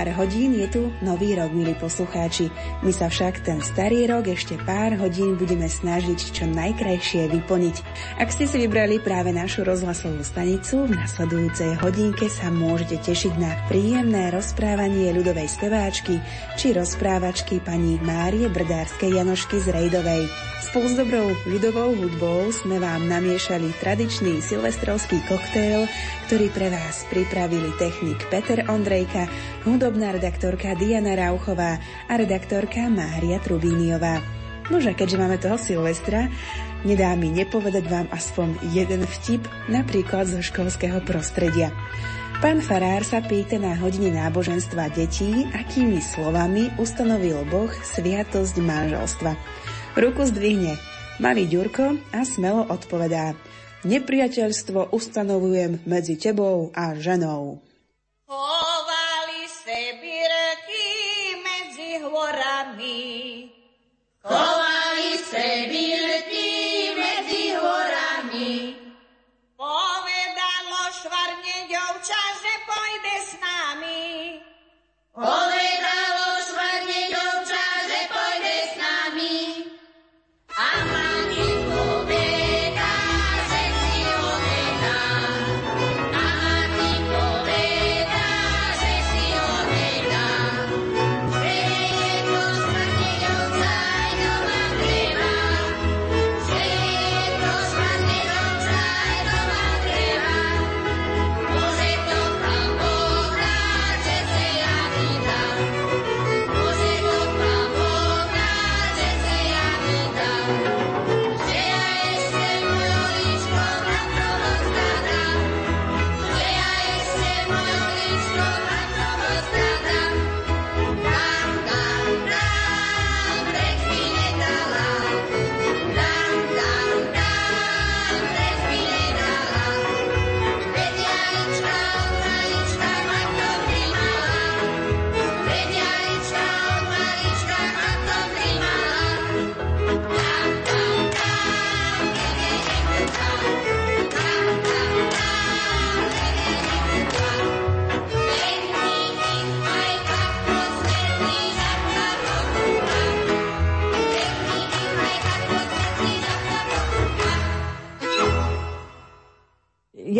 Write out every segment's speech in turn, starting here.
Pár hodín je tu nový rok, milí poslucháči. My sa však ten starý rok ešte pár hodín budeme snažiť čo najkrajšie vyplniť. Ak ste si vybrali práve našu rozhlasovú stanicu, v nasledujúcej hodinke sa môžete tešiť na príjemné rozprávanie ľudovej speváčky či rozprávačky pani Márie Brdárskej Janošky z Rejdovej. Spolu s dobrou ľudovou hudbou sme vám namiešali tradičný silvestrovský koktail, ktorý pre vás pripravili technik Peter Ondrejka hudobná redaktorka Diana Rauchová a redaktorka Mária Trubíniová. Nože, keďže máme toho Silvestra, nedá mi nepovedať vám aspoň jeden vtip, napríklad zo školského prostredia. Pán Farár sa pýta na hodine náboženstva detí, akými slovami ustanovil Boh sviatosť manželstva. Ruku zdvihne. Malý Ďurko a smelo odpovedá. Nepriateľstvo ustanovujem medzi tebou a ženou. Chovali se bylky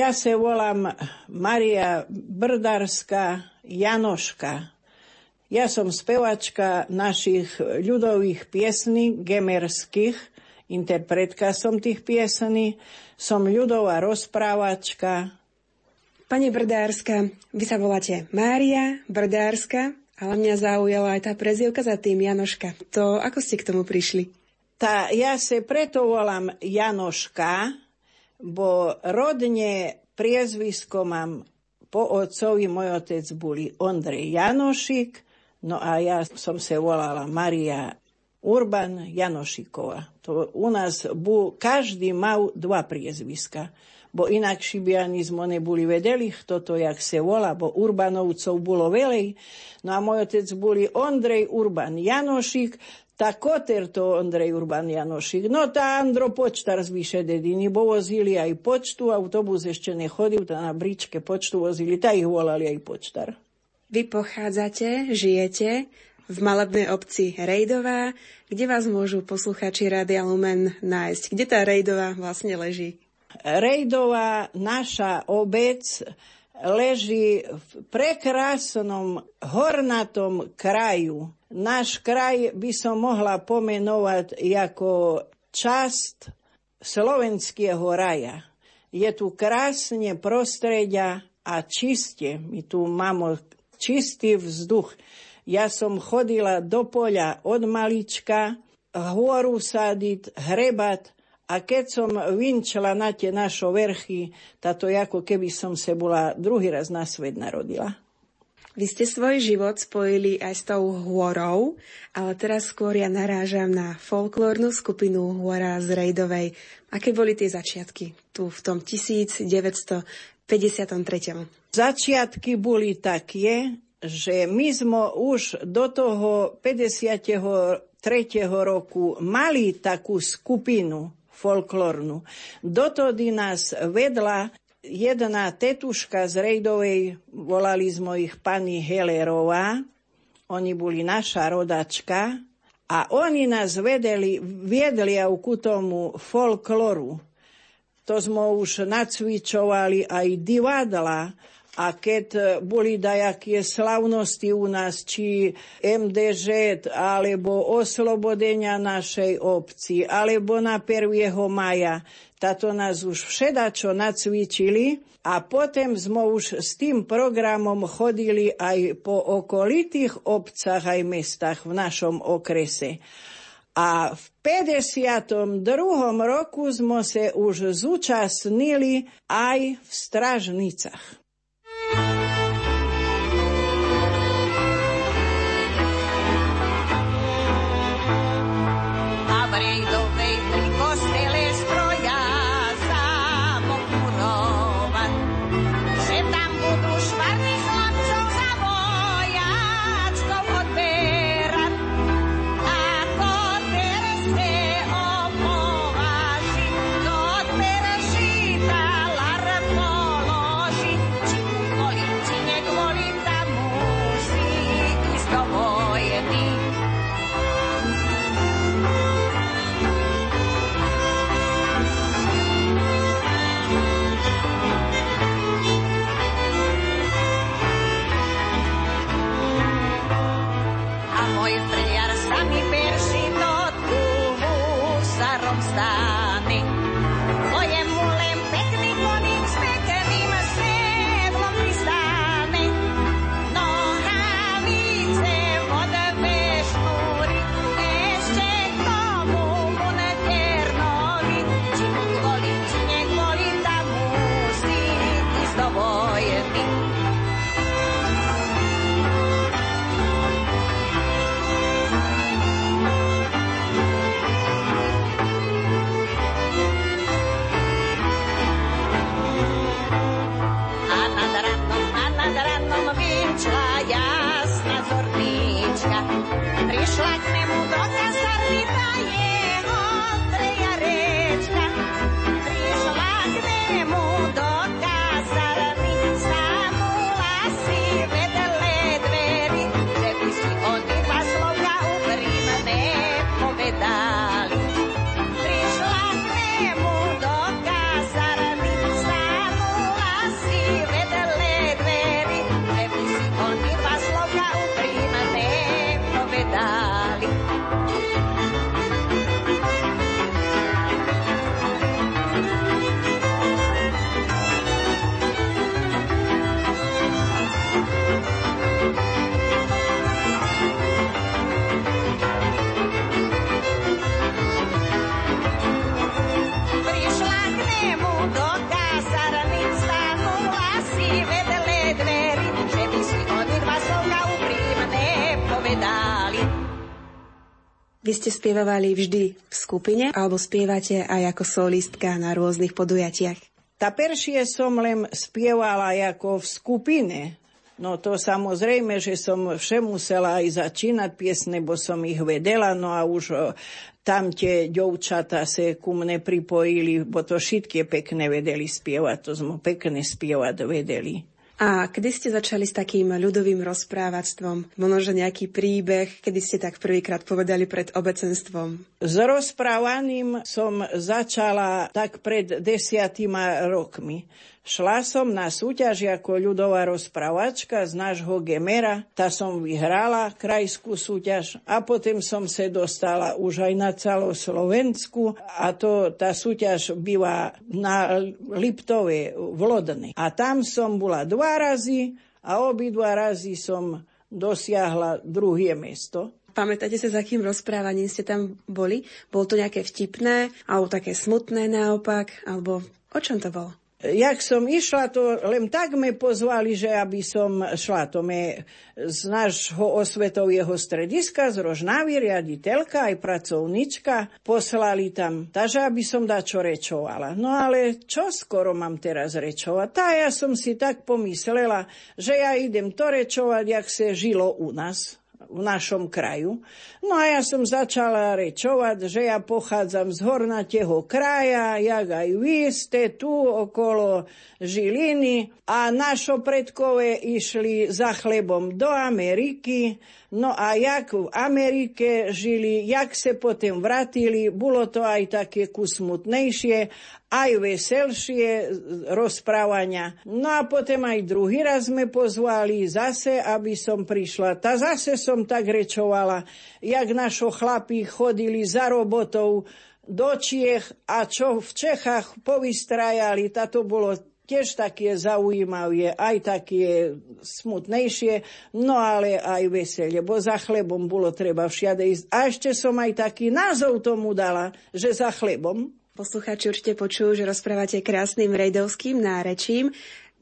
Ja sa volám Maria Brdarská Janoška. Ja som spevačka našich ľudových piesní, gemerských, interpretka som tých piesní, som ľudová rozprávačka. Pani Brdárska, vy sa voláte Mária Brdárska, ale mňa zaujala aj tá prezivka za tým Janoška. To ako ste k tomu prišli? Tá, ja sa preto volám Janoška, bo rodne priezvisko mám po otcovi, môj otec boli Ondrej Janošik, no a ja som sa volala Maria Urban Janošiková. To u nás bu, každý mal dva priezviska, bo inakší by ani sme neboli vedeli, kto to jak sa volá, bo Urbanovcov bolo veľej. No a môj otec boli Ondrej Urban Janošik, tá koter to Ondrej Urban Janošik. No tá Andro počtar z dediny, bo vozili aj počtu, autobus ešte nechodil, tá na bričke počtu vozili, tá ich volali aj počtar. Vy pochádzate, žijete v malebnej obci Rejdová, kde vás môžu posluchači Radia Lumen nájsť. Kde tá Rejdová vlastne leží? Rejdová, naša obec, leží v prekrásnom hornatom kraju. Náš kraj by som mohla pomenovať ako časť slovenského raja. Je tu krásne prostredia a čiste. My tu máme čistý vzduch. Ja som chodila do poľa od malička, horu sadiť, hrebat, a keď som vinčila na tie našo verchy, táto ako keby som se bola druhý raz na svet narodila. Vy ste svoj život spojili aj s tou hôrou, ale teraz skôr ja narážam na folklórnu skupinu Hôra z Rejdovej. Aké boli tie začiatky tu v tom 1953? Začiatky boli také, že my sme už do toho 53. roku mali takú skupinu folklórnu. Dotedy nás vedla jedna tetuška z Rejdovej, volali sme ich pani Helerová, oni boli naša rodačka a oni nás vedeli, viedli ku tomu folkloru. To sme už nacvičovali aj divadla, a keď e, boli dajaké slavnosti u nás, či MDŽ, alebo oslobodenia našej obci, alebo na 1. maja, táto nás už všedačo nacvičili a potom sme už s tým programom chodili aj po okolitých obcach aj mestách v našom okrese. A v 52. roku sme sa už zúčastnili aj v Stražnicach. pasar. Vy ste spievali vždy v skupine alebo spievate aj ako solistka na rôznych podujatiach? Tá peršie som len spievala ako v skupine. No to samozrejme, že som vše musela aj začínať piesne, bo som ich vedela, no a už tam tie ďovčata sa ku mne pripojili, bo to všetky pekne vedeli spievať, to sme pekne spievať vedeli. A kedy ste začali s takým ľudovým rozprávactvom? Možno nejaký príbeh, kedy ste tak prvýkrát povedali pred obecenstvom? S rozprávaním som začala tak pred desiatima rokmi. Šla som na súťaž ako ľudová rozprávačka z nášho Gemera. Tá som vyhrala krajskú súťaž a potom som sa dostala už aj na celoslovensku a to tá súťaž býva na Liptove v Lodne. A tam som bola dva razy a obidva razy som dosiahla druhé miesto. Pamätáte sa, za akým rozprávaním ste tam boli? Bolo to nejaké vtipné, alebo také smutné naopak, alebo o čom to bolo? Jak som išla, to len tak me pozvali, že aby som šla. To me z nášho osvetového strediska, z Rožnavy, riaditeľka aj pracovnička, poslali tam, takže aby som dačo rečovala. No ale čo skoro mám teraz rečovať? Tá ja som si tak pomyslela, že ja idem to rečovať, jak sa žilo u nás v našom kraju. No a ja som začala rečovať, že ja pochádzam z hornatého kraja, jak aj vy ste tu okolo Žiliny a našo predkové išli za chlebom do Ameriky, no a jak v Amerike žili, jak se potom vratili, bolo to aj také kusmutnejšie aj veselšie rozprávania. No a potom aj druhý raz sme pozvali zase, aby som prišla. Ta zase som tak rečovala, jak našo chlapí chodili za robotou do Čiech a čo v Čechách povystrajali, to bolo tiež také zaujímavé, aj také smutnejšie, no ale aj veselie, bo za chlebom bolo treba všade ísť. A ešte som aj taký názov tomu dala, že za chlebom. Poslucháči určite počujú, že rozprávate krásnym rejdovským nárečím.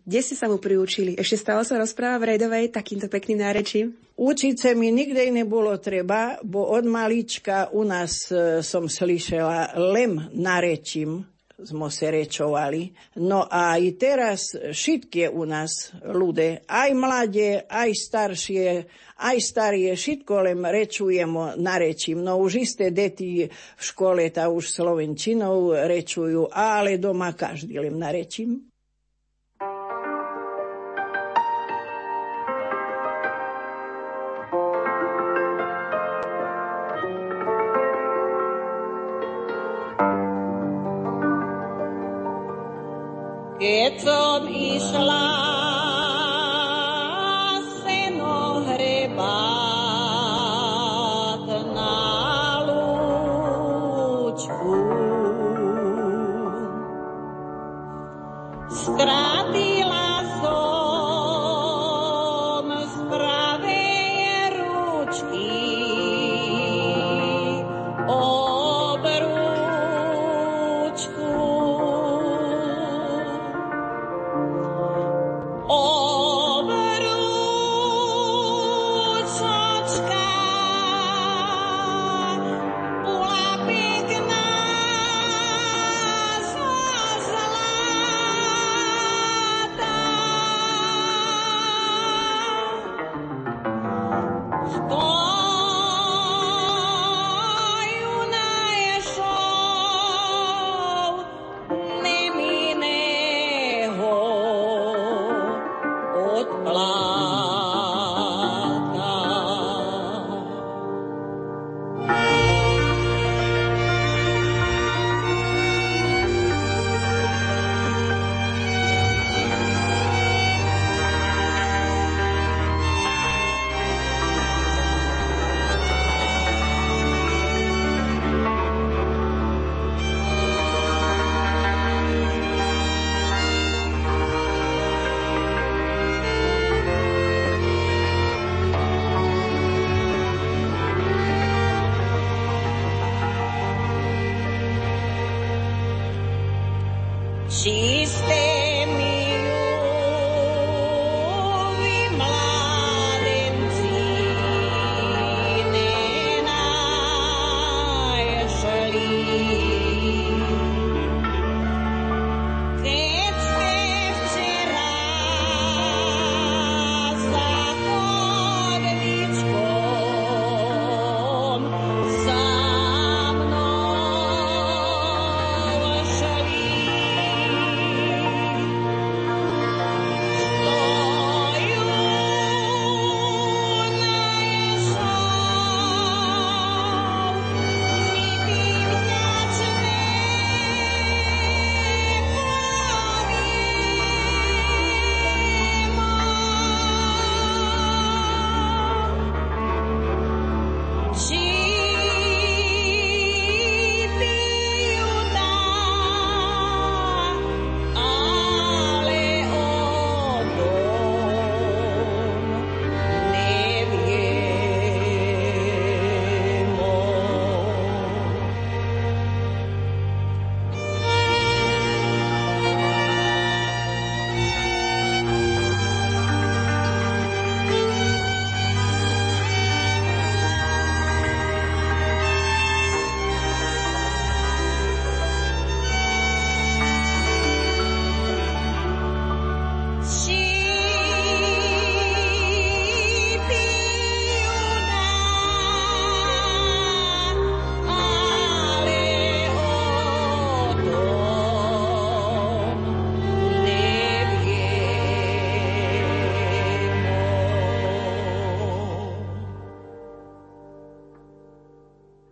Kde ste sa mu priučili? Ešte stále sa rozpráva v rejdovej takýmto pekným nárečím? Učiť sa mi nikdy nebolo treba, bo od malička u nás e, som slyšela lem narečím sme sa rečovali. No a i teraz všetky u nás ľudia, aj mladé, aj staršie, aj starie, všetko len rečujemo, narečím. No už isté deti v škole tá už slovenčinou rečujú, ale doma každý len narečím. Keď som išla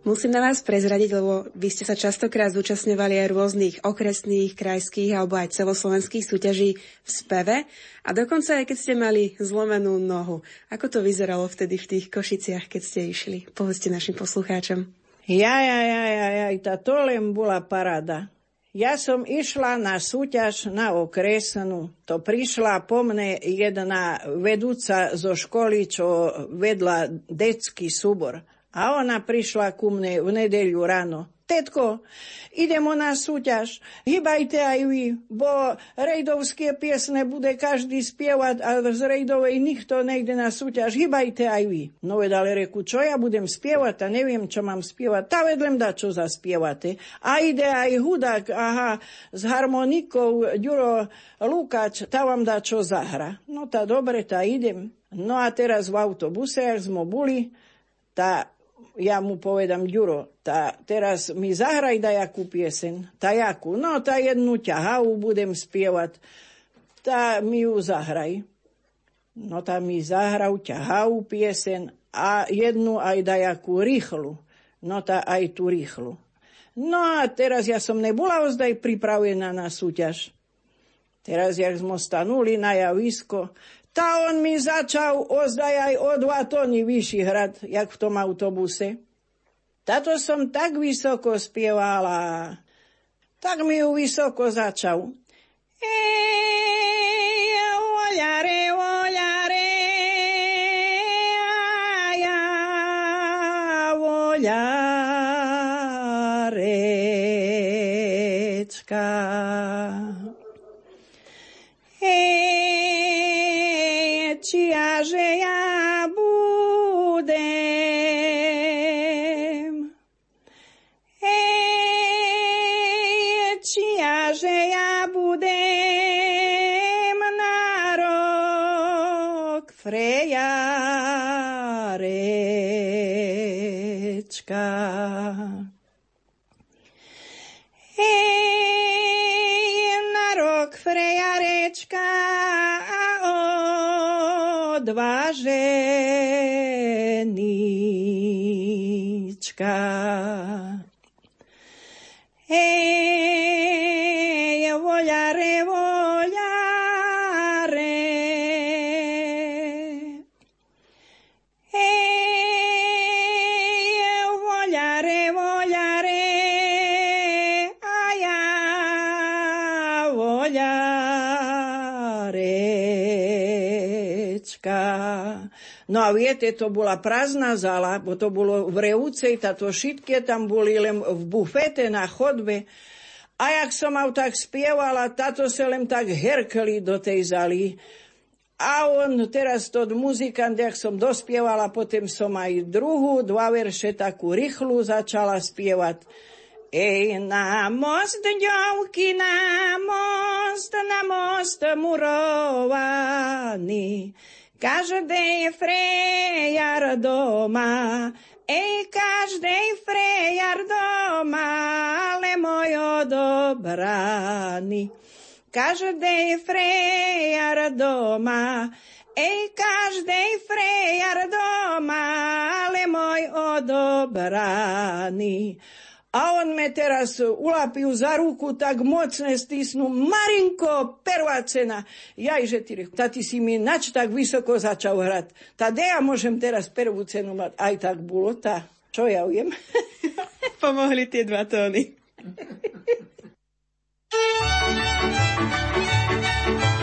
Musím na vás prezradiť, lebo vy ste sa častokrát zúčastňovali aj rôznych okresných, krajských alebo aj celoslovenských súťaží v speve a dokonca aj keď ste mali zlomenú nohu. Ako to vyzeralo vtedy v tých Košiciach, keď ste išli? Povedzte našim poslucháčom. Ja, ja, ja, ja, ja, to len bola parada. Ja som išla na súťaž na okresnú. To prišla po mne jedna vedúca zo školy, čo vedla detský súbor. A ona prišla ku mne v nedeľu ráno. Tetko, idemo na súťaž, hýbajte aj vy, bo rejdovské piesne bude každý spievať a z rejdovej nikto nejde na súťaž, hýbajte aj vy. No vedale reku, čo ja budem spievať a neviem, čo mám spievať, tá vedlem da, čo zaspievate. A ide aj hudák, aha, s harmonikou Ďuro Lukáč, tá vám dá, čo zahra. No tá dobre, tá idem. No a teraz v autobuse, ak sme boli, tá ja mu povedam, Ďuro, tá, teraz mi zahraj dajakú piesen. Tá jakú? No, tá jednu ťahavú budem spievať. Tá mi ju zahraj. No, tá mi zahral ťahavú piesen a jednu aj dajakú rýchlu. No, tá aj tú rýchlu. No a teraz ja som nebola ozdaj pripravená na súťaž. Teraz, jak sme stanuli na javisko, tá on mi začal ozdaj aj o dva tóny vyšší hrad, jak v tom autobuse. Tato som tak vysoko spievala, tak mi ju vysoko začal. Ej, oľare, oľare, ja, oľarečka. Krishka. Ej, na rok freja rečka odvaženička. Ej, volja revo No a viete, to bola prázdna zala, bo to bolo v Reúcej, táto šitke tam boli len v bufete na chodbe. A jak som mal tak spievala, táto sa len tak herkli do tej zaly. A on teraz to muzikant, jak som dospievala, potom som aj druhú, dva verše takú rýchlu začala spievať. Ej, na most, ďovky, na most, na most murovaný. Každej frejar doma, ej, každej frejar doma, ale môj odobraný. Každej frejar doma, ej, každej frejar doma, ale môj odobraný. A on me teraz ulapil za ruku, tak mocne stisnú. Marinko, prvá cena. Jajže ty, tá ty si mi nač tak vysoko začal hrať. Tá ja môžem teraz prvú cenu mať. Aj tak bolo, tá. Čo ja viem? Pomohli tie dva tóny.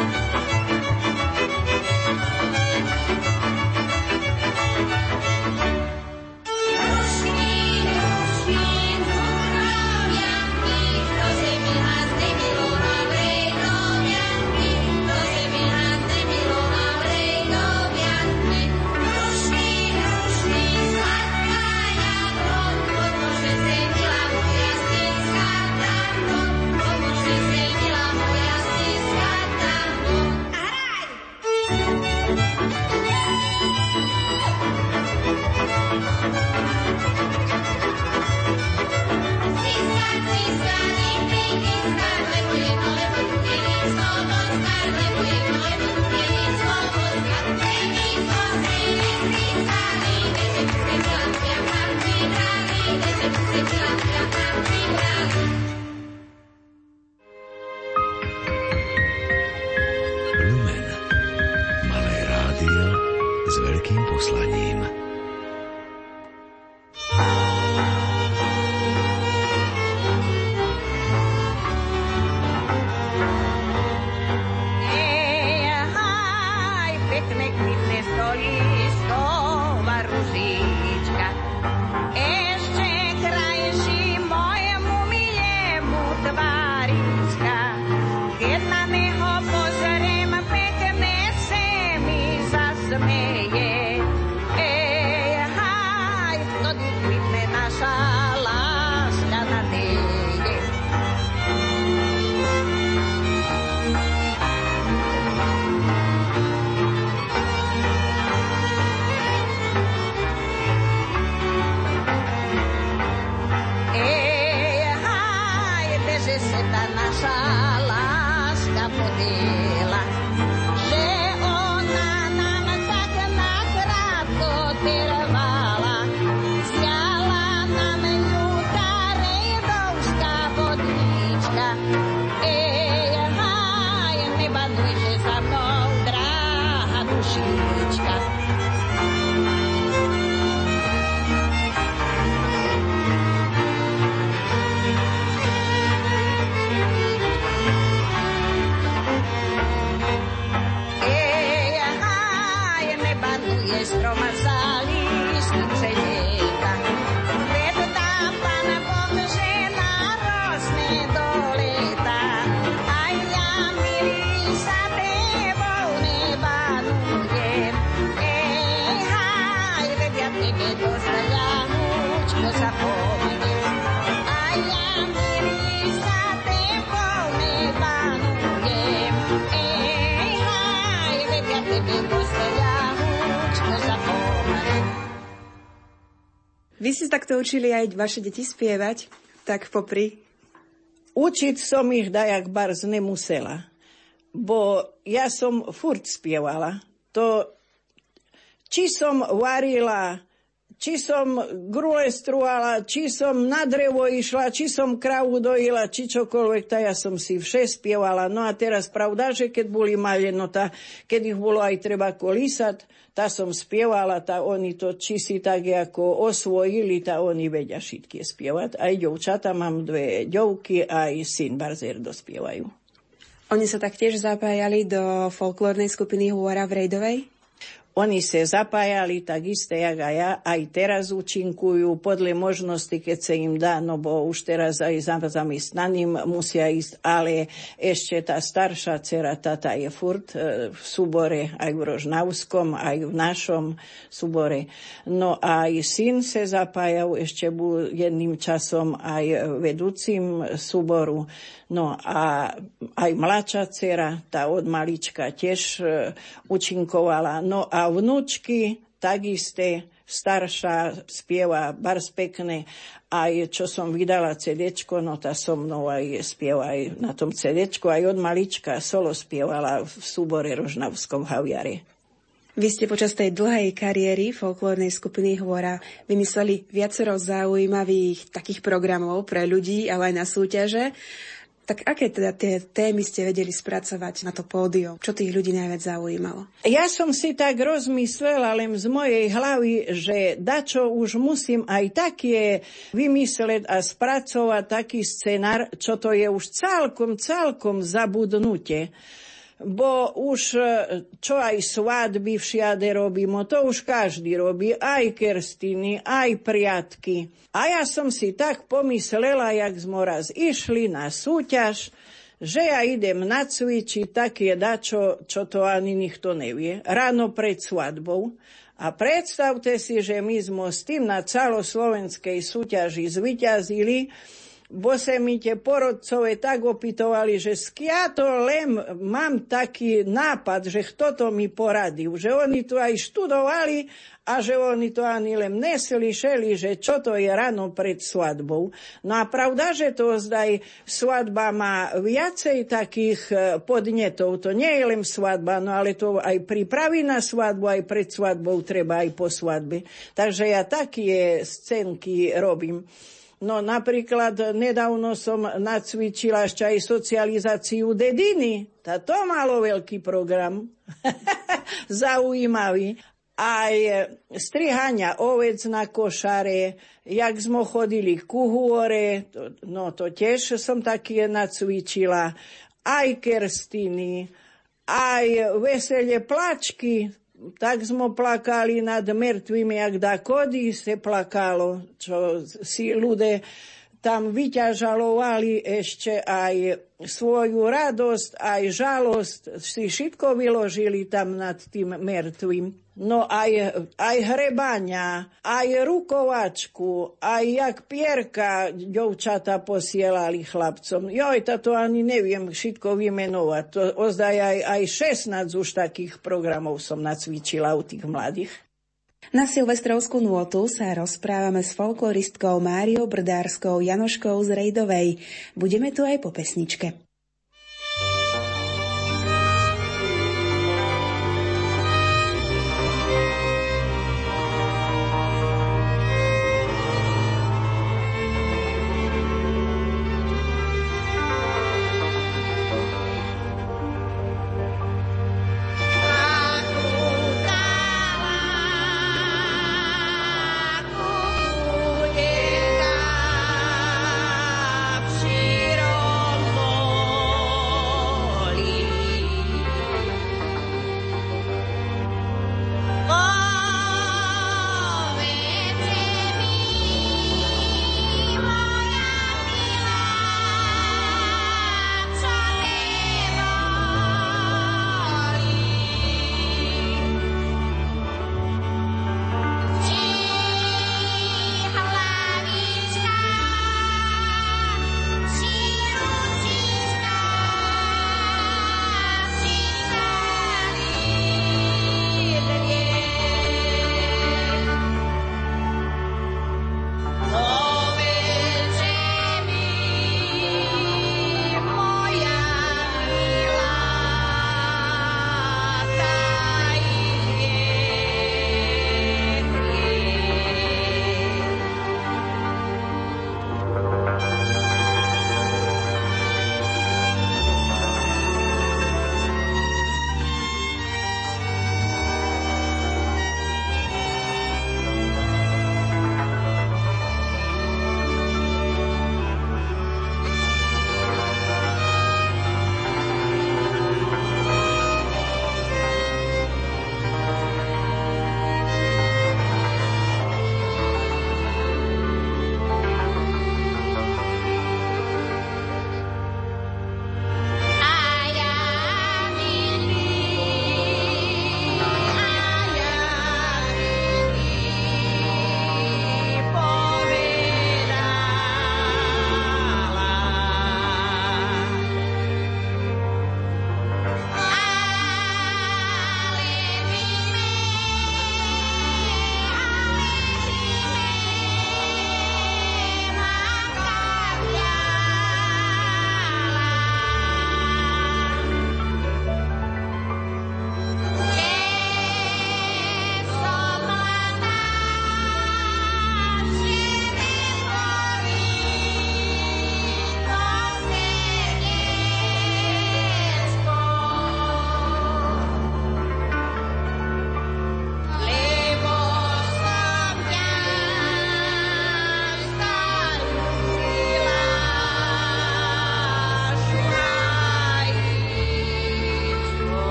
ste takto učili aj vaše deti spievať? Tak popri? Učiť som ich dajak barz nemusela, bo ja som furt spievala. To, či som varila či som grule struhala, či som na drevo išla, či som kravu dojila, či čokoľvek, tá ja som si vše spievala. No a teraz pravda, že keď boli malé, no tá, keď ich bolo aj treba kolísať, tá som spievala, tá oni to či si tak ako osvojili, tá oni vedia všetky spievať. Aj ďovčata, mám dve ďovky, aj syn Barzer dospievajú. Oni sa taktiež zapájali do folklórnej skupiny Hôra v Rejdovej? Oni sa zapájali tak isté, jak ja, aj teraz účinkujú podľa možnosti, keď sa im dá, no bo už teraz aj za musia ísť, ale ešte tá staršia dcera, tata je furt e, v súbore, aj v Rožnavskom, aj v našom súbore. No a aj syn sa zapájal, ešte bol jedným časom aj vedúcim súboru. No a aj mladšia dcera, tá od malička tiež e, účinkovala. No a vnúčky tagisté, starša spieva bars pekné. Aj čo som vydala CD, no tá so mnou aj spieva aj na tom CD, aj od malička solo spievala v súbore Rožnavskom Haviare. Vy ste počas tej dlhej kariéry folklórnej skupiny Hvora vymysleli viacero zaujímavých takých programov pre ľudí, ale aj na súťaže. Tak aké teda tie témy ste vedeli spracovať na to pódium? Čo tých ľudí najviac zaujímalo? Ja som si tak rozmyslela len z mojej hlavy, že dačo už musím aj také vymysleť a spracovať taký scenár, čo to je už celkom, celkom zabudnutie bo už e, čo aj svadby všade robíme, to už každý robí, aj kerstiny, aj priatky. A ja som si tak pomyslela, jak sme raz išli na súťaž, že ja idem nacvičiť také dačo, čo to ani nikto nevie, ráno pred svadbou. A predstavte si, že my sme s tým na celoslovenskej súťaži zvyťazili, mi tie porodcové tak opytovali, že to len mám taký nápad, že kto to mi poradil, že oni tu aj študovali a že oni to ani len neslyšeli, že čo to je ráno pred svadbou. No a pravda, že to zdaj svadba má viacej takých e, podnetov. To nie je len svadba, no ale to aj prípravy na svadbu, aj pred svadbou treba aj po svadbe. Takže ja také scénky robím. No napríklad nedávno som nacvičila ešte aj socializáciu dediny. Tá to malo veľký program. Zaujímavý. Aj strihania ovec na košare, jak sme chodili ku hôre, no to tiež som také nacvičila. Aj kerstiny, aj vesele plačky, tak sme plakali nad mŕtvými, jak da kody se plakalo, čo si ľudia tam vyťažalovali ešte aj svoju radosť, aj žalosť, si všetko vyložili tam nad tým mŕtvým. No aj, aj hrebania, aj rukovačku, aj jak pierka ďovčata posielali chlapcom. Joj, to ani neviem všetko vymenovať. To ozdaj aj, aj 16 už takých programov som nacvičila u tých mladých. Na Silvestrovskú nôtu sa rozprávame s folkloristkou Máriou Brdárskou Janoškou z Rejdovej. Budeme tu aj po pesničke.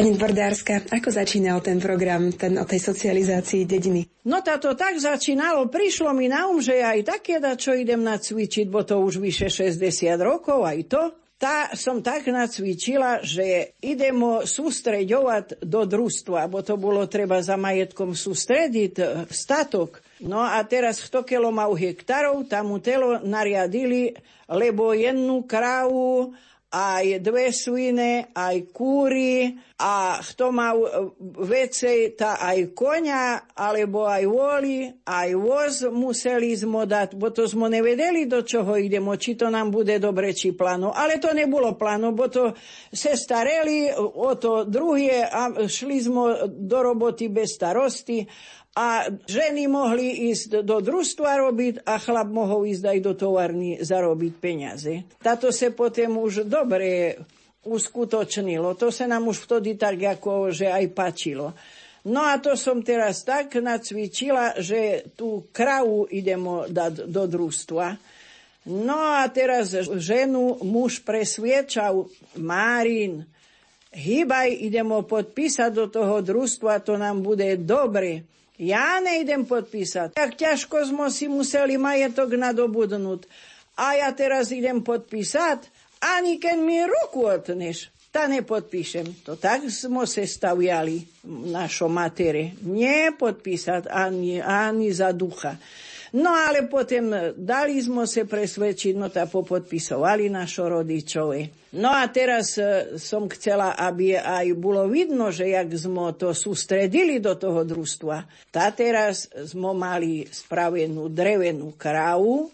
Pani Dvordárska, ako začínal ten program, ten o tej socializácii dediny? No táto tak začínalo, prišlo mi na um, že aj také čo idem nacvičiť, bo to už vyše 60 rokov, aj to. Tá som tak nacvičila, že idemo sústreďovať do družstva, bo to bolo treba za majetkom sústrediť e, statok. No a teraz kto kelo mal hektarov, tam telo nariadili, lebo jednu krávu aj dve svine, aj kúry a kto mal e, vecej, tá aj konia, alebo aj voli, aj voz museli zmodať, bo to sme nevedeli, do čoho idemo, či to nám bude dobre, či pláno. Ale to nebolo pláno, bo to se stareli o to druhé a šli sme do roboty bez starosti a ženy mohli ísť do družstva robiť a chlap mohol ísť aj do továrny zarobiť peniaze. Táto sa potom už dobre uskutočnilo. To sa nám už vtedy tak ako, že aj pačilo. No a to som teraz tak nacvičila, že tú kravu idemo dať do družstva. No a teraz ženu muž presviečal, Márin, hýbaj, idemo podpísať do toho družstva, to nám bude dobre. Ja nejdem podpísať. Tak ťažko sme si museli majetok nadobudnúť. A ja teraz idem podpísať, ani keď mi ruku otneš, ta nepodpíšem. To tak sme sa staviali našo matere. Nepodpísať ani, ani za ducha. No ale potom dali sme sa presvedčiť, no ta popodpisovali našo rodičové. No a teraz e, som chcela, aby aj bolo vidno, že jak sme to sústredili do toho družstva. Tá teraz sme mali spravenú drevenú kravu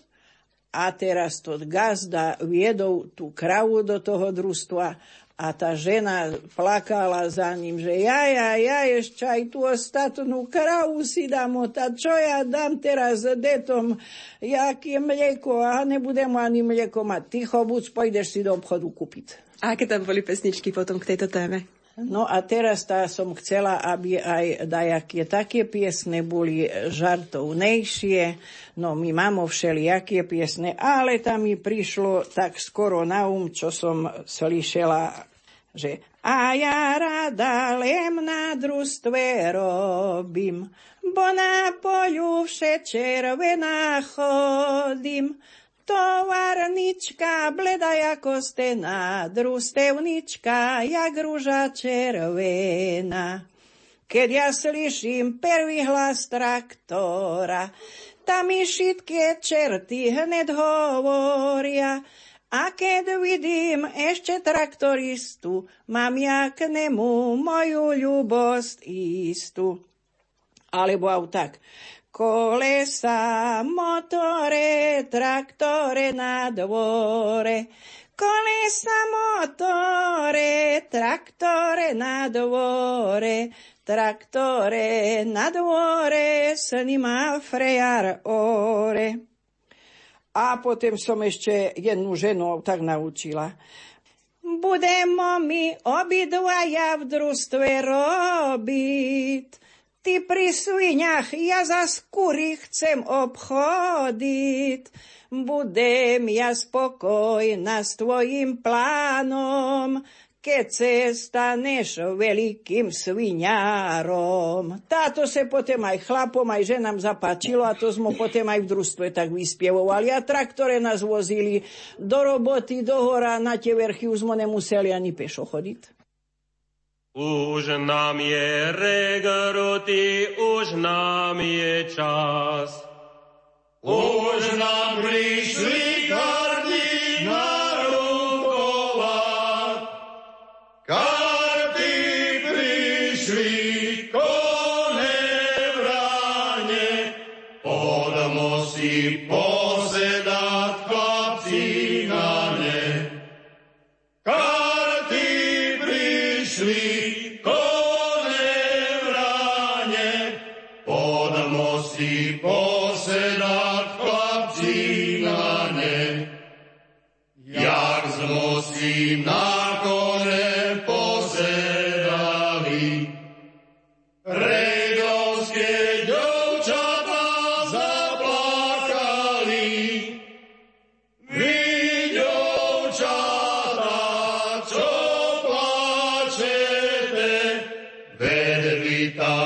a teraz to gazda viedol tú kravu do toho družstva a tá žena plakala za ním, že ja, ja, ja ešte aj tú ostatnú kravu si dám otať, čo ja dám teraz detom, jaké mlieko a nebudem ani mlieko mať. Ticho, buď pôjdeš si do obchodu kúpiť. A aké tam boli pesničky potom k tejto téme? No a teraz tá som chcela, aby aj dajaké také piesne boli žartovnejšie. No my máme všelijaké piesne, ale tam mi prišlo tak skoro na um, čo som slyšela, že a ja rada len na družstve robím, bo na poľu vše červená chodím. Tovarnička, bleda jako stena, družstevnička, jak rúža červená. Keď ja slyším prvý hlas traktora, tam mi všetky čerty hned hovoria, a keď vidím ešte traktoristu, mám ja k nemu moju ľubosť istú. Alebo aj tak kolesa, motore, traktore na dvore. Kolesa, motore, traktore na dvore, traktore na dvore, snima frejar ore. A potom som ešte jednu ženu tak naučila. Budemo my obidvaja v družstve robiť, Ty pri sviniach, ja za skúry chcem obchodiť. Budem ja spokojná s tvojim plánom, keď se staneš veľkým sviňárom. Táto se potom aj chlapom, aj ženám zapáčilo a to sme potom aj v družstve tak vyspievovali. A traktore nás vozili do roboty, do hora, na tie verchy už sme nemuseli ani pešo chodiť. Už nám je regrutý, už nám je čas. Už nám prišli karty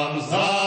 vy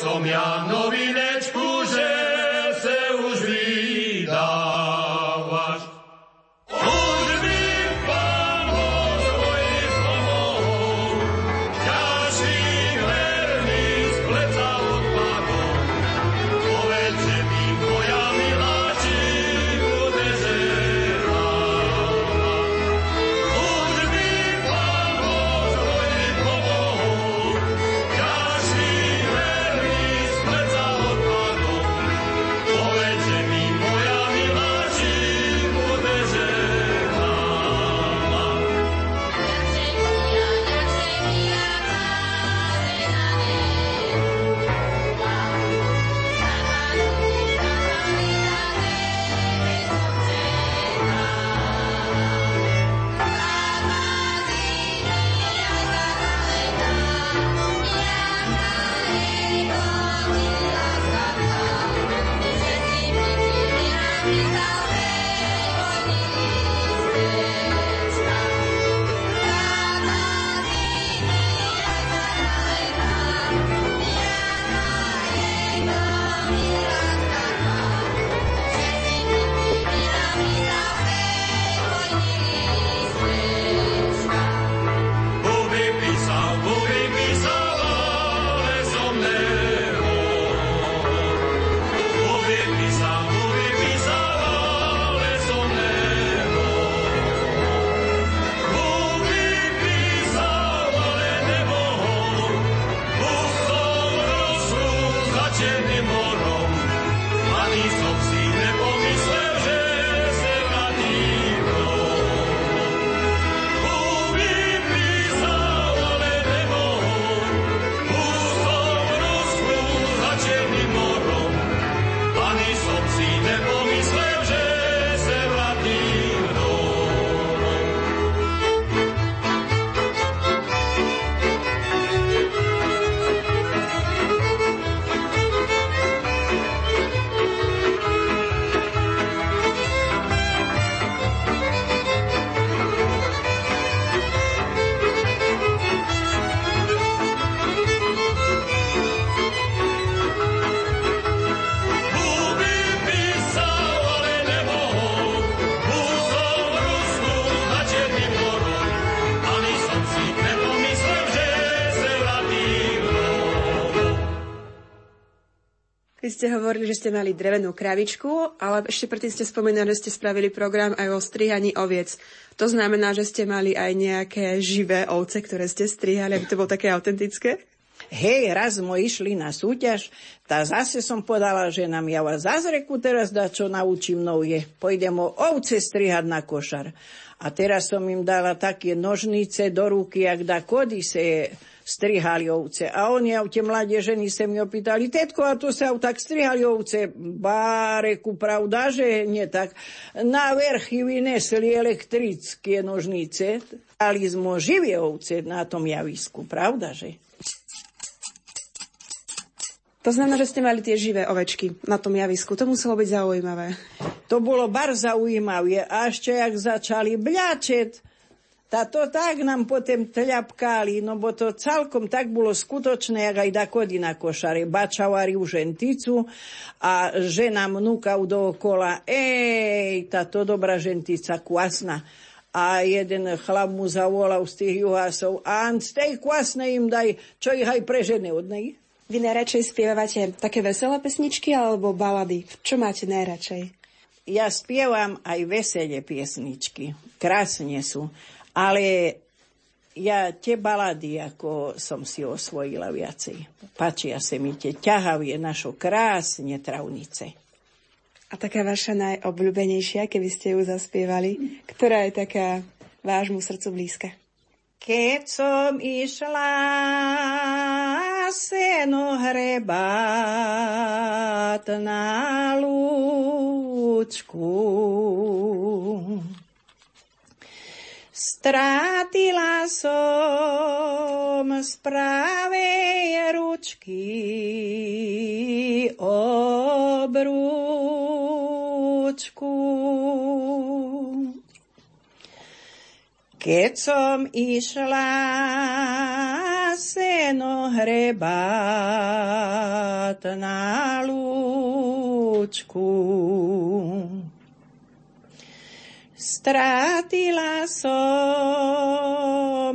som ja novinečku, ste hovorili, že ste mali drevenú kravičku, ale ešte predtým ste spomínali, že ste spravili program aj o strihaní oviec. To znamená, že ste mali aj nejaké živé ovce, ktoré ste strihali, aby to bolo také autentické? Hej, raz sme išli na súťaž, tá zase som podala, že nám ja vás zazreku teraz dá, čo naučím je. Pôjdem ovce strihať na košar. A teraz som im dala také nožnice do ruky, jak da kody se strihali ovce. A oni, a tie mladé ženy sa mi opýtali, tetko, a to sa tak strihali ovce? Báreku, pravda, že nie tak. Na vrchy vynesli elektrické nožnice. Dali sme živie ovce na tom javisku, pravda, že? To znamená, že ste mali tie živé ovečky na tom javisku. To muselo byť zaujímavé. To bolo bar zaujímavé. A ešte jak začali bľačet, Tá to tak nám potom tľapkali, no bo to celkom tak bolo skutočné, jak aj dakody na košare. Bačavari už ženticu a žena mnúka dookola, ej, táto dobrá žentica kvasná. A jeden chlap mu zavolal z tých juhásov, a z tej kvasnej im daj, čo ich aj prežene od nej. Vy najradšej spievate také veselé pesničky alebo balady? Čo máte najradšej? Ja spievam aj veselé piesničky. Krásne sú. Ale ja tie balady, ako som si osvojila viacej. Pačia sa mi tie ťahavie našo krásne travnice. A taká vaša najobľúbenejšia, keby ste ju zaspievali, ktorá je taká vášmu srdcu blízka? Keď som išla seno hrebát na lúčku, Strátila som z pravej ručky obrúčku. Keď som išla seno hrebát na lúčku, Strátila som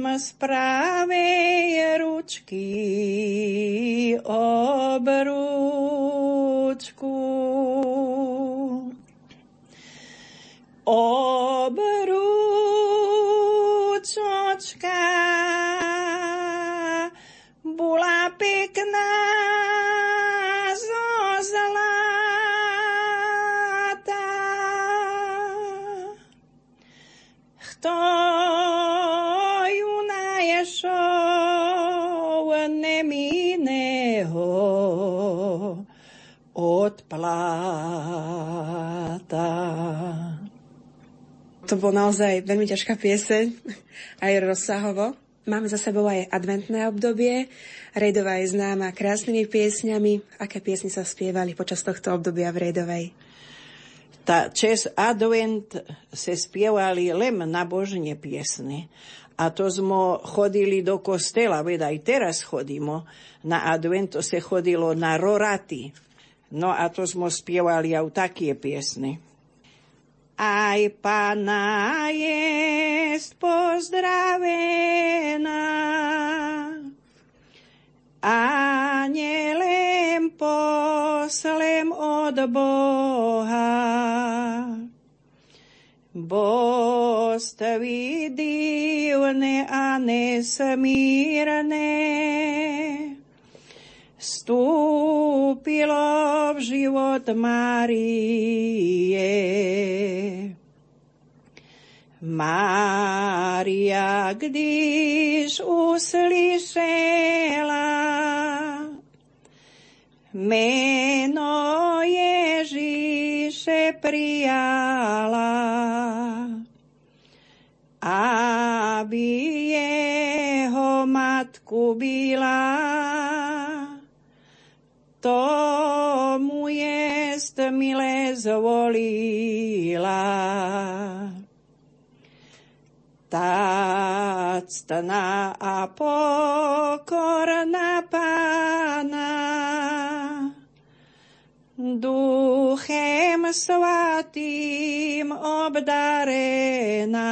z pravej ručky obrúčku. Obrúčočka bola pekná od pláta. To bol naozaj veľmi ťažká pieseň, aj rozsahovo. Máme za sebou aj adventné obdobie. Rejdová je známa krásnymi piesňami. Aké piesne sa spievali počas tohto obdobia v Rejdovej? Tá čes advent sa spievali len nabožne piesne. A to sme chodili do kostela, veď aj teraz chodíme. Na advent to sa chodilo na roraty. No a to sme spievali aj také piesne. Aj pána jest pozdravená, a nelem poslem od Boha. Božství divné a nesmírne, vstúpilo v život Márie. Mária, když uslyšela meno Ježíše prijala, aby jeho matku byla tomu jest milé zvolila. Tá ctná a pokorná pána, duchem svatým obdarená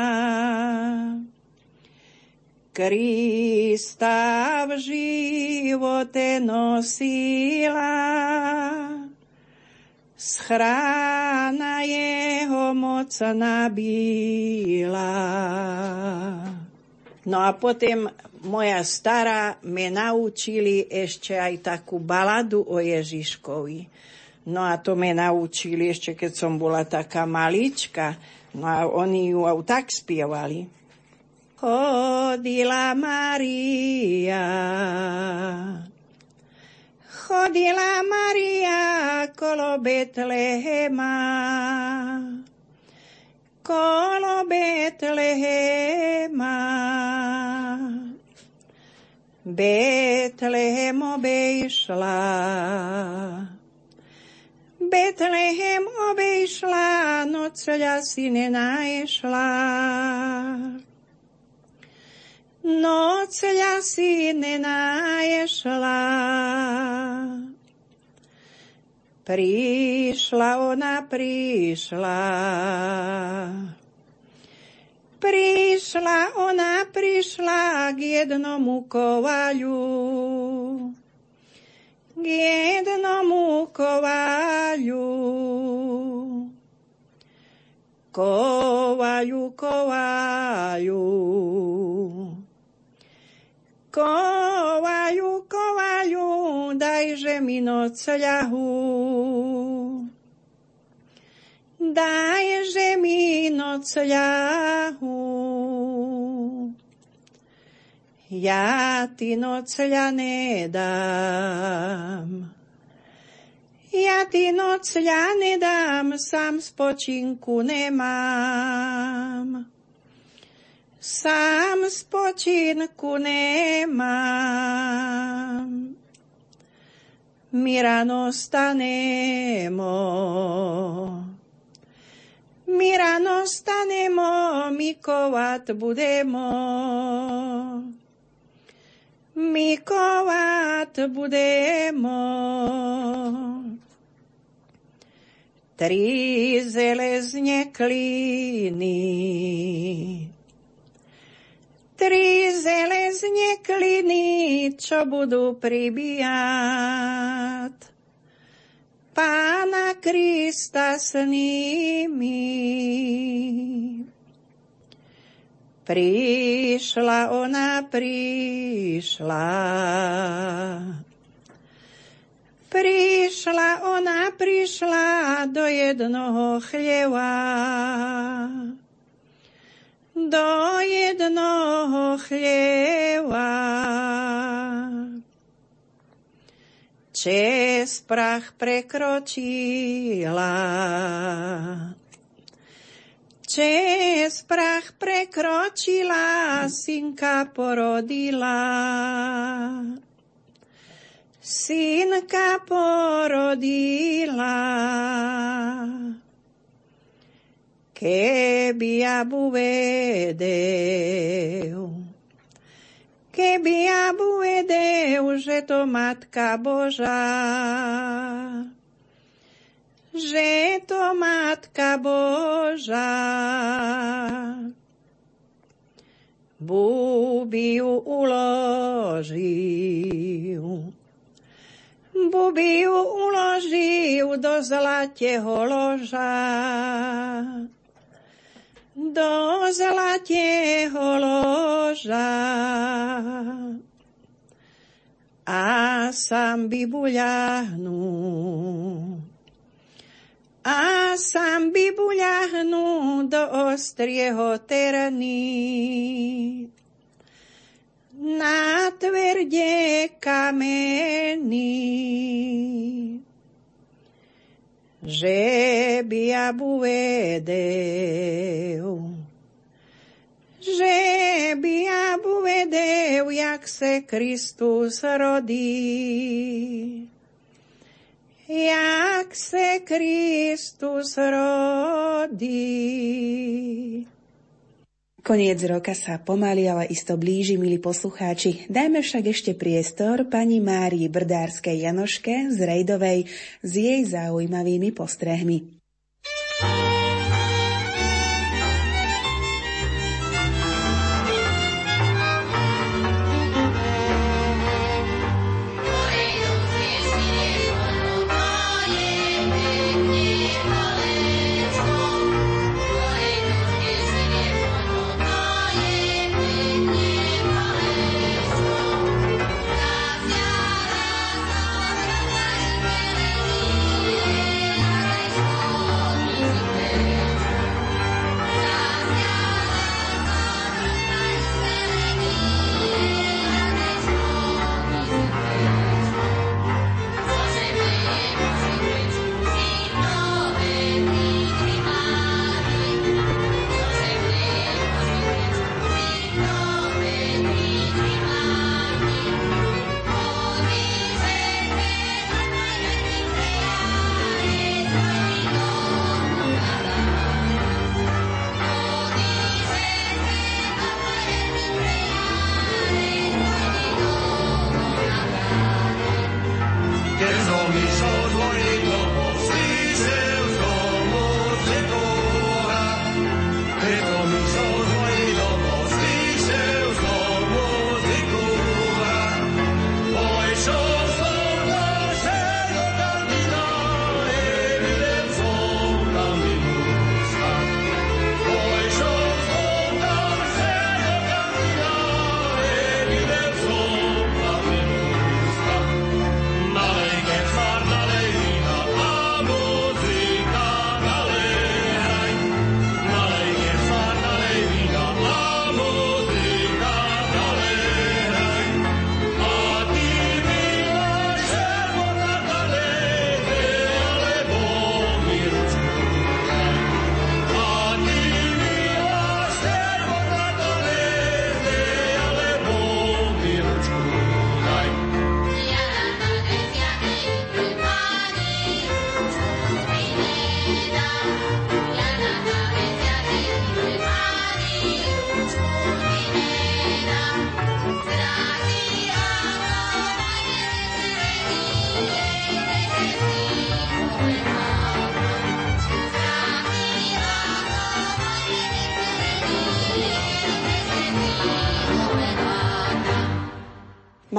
Krista v živote nosila, schrána jeho moc nabíla. No a potom moja stará me naučili ešte aj takú baladu o Ježiškovi. No a to me naučili ešte, keď som bola taká malička. No a oni ju tak spievali chodila Maria. Chodila Maria kolo Betlehema, kolo Betlehema. Betlehem obejšla, Betlehem obejšla, no coľa si nenajšla. Noc si nenaješla. Prišla ona, prišla. Prišla ona, prišla k jednomu kovaľu. Jednomu kovaľu. Kovaľu, kovaľu. Kovaľu, kovaľu, dajže mi noc ľahu. Dajže mi noc ľahu. Ja ti noc ľa nedám. Ja ti noc ľa nedám, sám spočinku nemám. Sám spočinku nemám. Mi rano stanemo. Mi rano stanemo, kovat budemo. Kovat budemo. Tri zelezne kliny. Tri zelezne kliny, čo budú pribíjať. Pána Krista s nimi. Prišla ona, prišla. Prišla ona, prišla do jednoho chlieva. Do jednoho chlieva. Čes prach prekročila. Čes prach prekročila, synka porodila synka porodila. Keby ja vedel, keby ja vedel, že to Matka Božá, že to Matka Božá, Bubi ju uložil Buby ju uložil do zlatého loža. Do zlatého loža. A sám buľahnu. A sám buľahnu do ostrieho terní na tvrdě kameny. Že by ja buvedel, že by ja buvedel, jak se Kristus rodí. Jak se Kristus rodí. Koniec roka sa pomaly, ale isto blíži, milí poslucháči. Dajme však ešte priestor pani Márii Brdárskej Janoške z Rejdovej s jej zaujímavými postrehmi.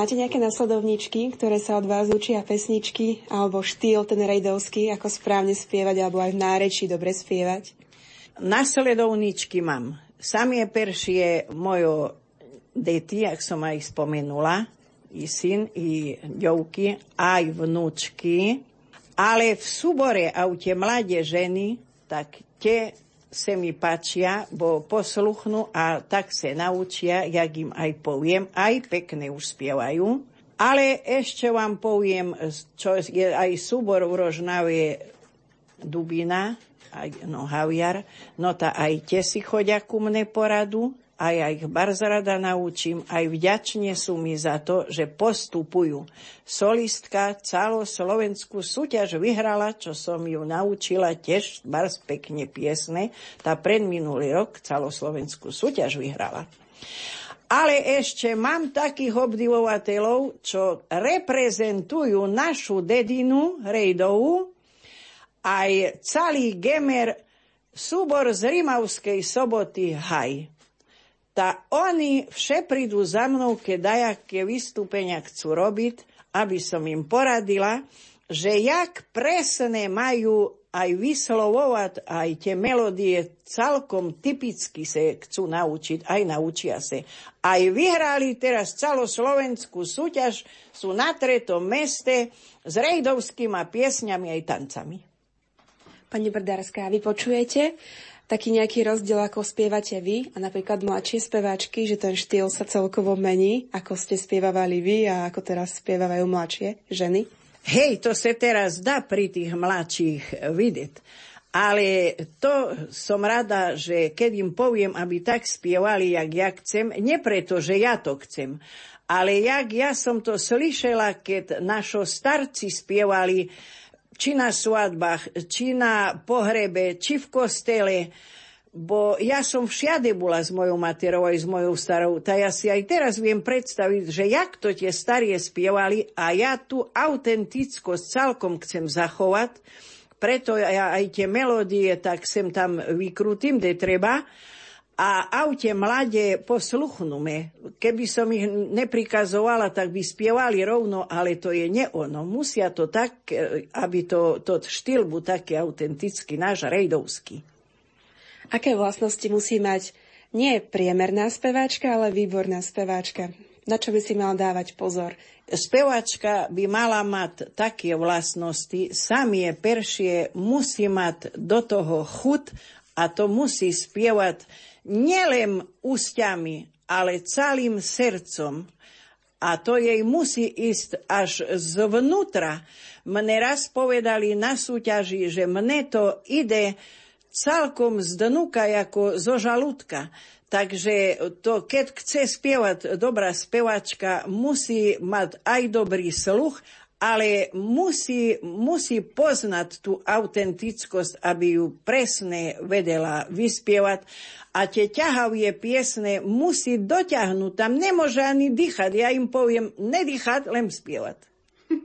Máte nejaké nasledovničky, ktoré sa od vás učia pesničky, alebo štýl ten rejdovský, ako správne spievať, alebo aj v náreči dobre spievať? Nasledovničky mám. Samie peršie mojo deti, ak som aj spomenula, i syn, i ďovky, aj vnúčky. Ale v súbore a u tie mladé ženy, tak tie se mi páčia, bo posluchnú a tak sa naučia, jak im aj poviem, aj pekne už. Ale ešte vám poviem, čo je aj súbor v Rožnave Dubina, aj, no Haviar, no ta aj tie si chodia ku mne poradu, a ja ich bardzo rada naučím, aj vďačne sú mi za to, že postupujú. Solistka celoslovenskú súťaž vyhrala, čo som ju naučila tiež bardzo pekne piesne. Tá predminulý rok celoslovenskú súťaž vyhrala. Ale ešte mám takých obdivovateľov, čo reprezentujú našu dedinu Rejdovú, aj celý gemer súbor z Rimavskej soboty Haj tá oni vše prídu za mnou, keď dajaké vystúpenia chcú robiť, aby som im poradila, že jak presne majú aj vyslovovať, aj tie melódie celkom typicky sa chcú naučiť, aj naučia sa. Aj vyhrali teraz celoslovenskú súťaž, sú na tretom meste s rejdovskými piesňami aj tancami. Pani Brdárska, vy počujete? Taký nejaký rozdiel, ako spievate vy a napríklad mladšie speváčky, že ten štýl sa celkovo mení, ako ste spievavali vy a ako teraz spievajú mladšie ženy? Hej, to sa teraz dá pri tých mladších vidieť. Ale to som rada, že keď im poviem, aby tak spievali, jak ja chcem, nie preto, že ja to chcem, ale jak ja som to slyšela, keď našo starci spievali či na svadbách, či na pohrebe, či v kostele, bo ja som všade bola s mojou materou aj s mojou starou, tak ja si aj teraz viem predstaviť, že jak to tie starie spievali a ja tú autentickosť celkom chcem zachovať, preto ja aj tie melódie tak sem tam vykrutím, kde treba, a aute mladé posluchnúme. Keby som ich neprikazovala, tak by spievali rovno, ale to je nie ono. Musia to tak, e, aby to, to štýl bol taký autentický, náš rejdovský. Aké vlastnosti musí mať nie priemerná speváčka, ale výborná speváčka? Na čo by si mal dávať pozor? Spevačka by mala mať také vlastnosti, samie peršie musí mať do toho chut a to musí spievať nielen ústiami, ale celým srdcom. A to jej musí ísť až zvnútra. Mne raz povedali na súťaži, že mne to ide celkom z dnuka ako zo žalúdka. Takže to, keď chce spievať dobrá spevačka, musí mať aj dobrý sluch, ale musí, musí poznať tú autentickosť, aby ju presne vedela vyspievať a tie ťahavé piesne musí dotiahnuť. Tam nemôže ani dýchať. Ja im poviem, nedýchať, len spievať.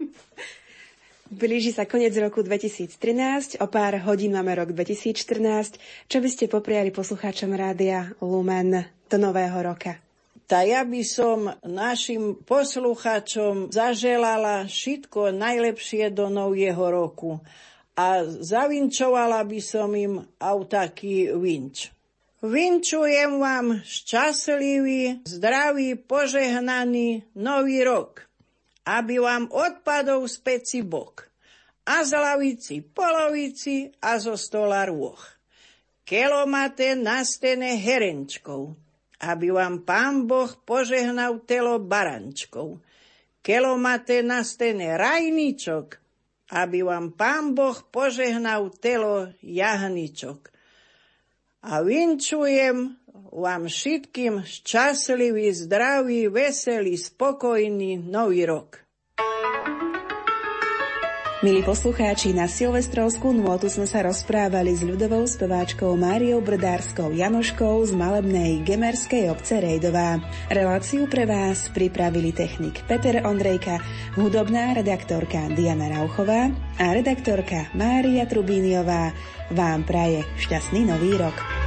Blíži sa koniec roku 2013, o pár hodín máme rok 2014. Čo by ste popriali poslucháčom rádia Lumen do nového roka? Ta ja by som našim poslucháčom zaželala všetko najlepšie do nového roku a zavinčovala by som im autaký vinč. Vinčujem vám šťastlivý, zdravý, požehnaný nový rok, aby vám odpadol z peci bok a z lavici polovici a zo stola rôch. Kelo máte na stene herenčkov, aby vám pán Boh požehnal telo barančkov. Kelo máte na stene rajničok, aby vám pán Boh požehnal telo jahničok a vinčujem vám všetkým šťastlivý, zdravý, veselý, spokojný nový rok. Milí poslucháči, na Silvestrovskú nôtu sme sa rozprávali s ľudovou speváčkou Máriou Brdárskou Janoškou z malebnej gemerskej obce Rejdová. Reláciu pre vás pripravili technik Peter Ondrejka, hudobná redaktorka Diana Rauchová a redaktorka Mária Trubíniová vám praje šťastný nový rok.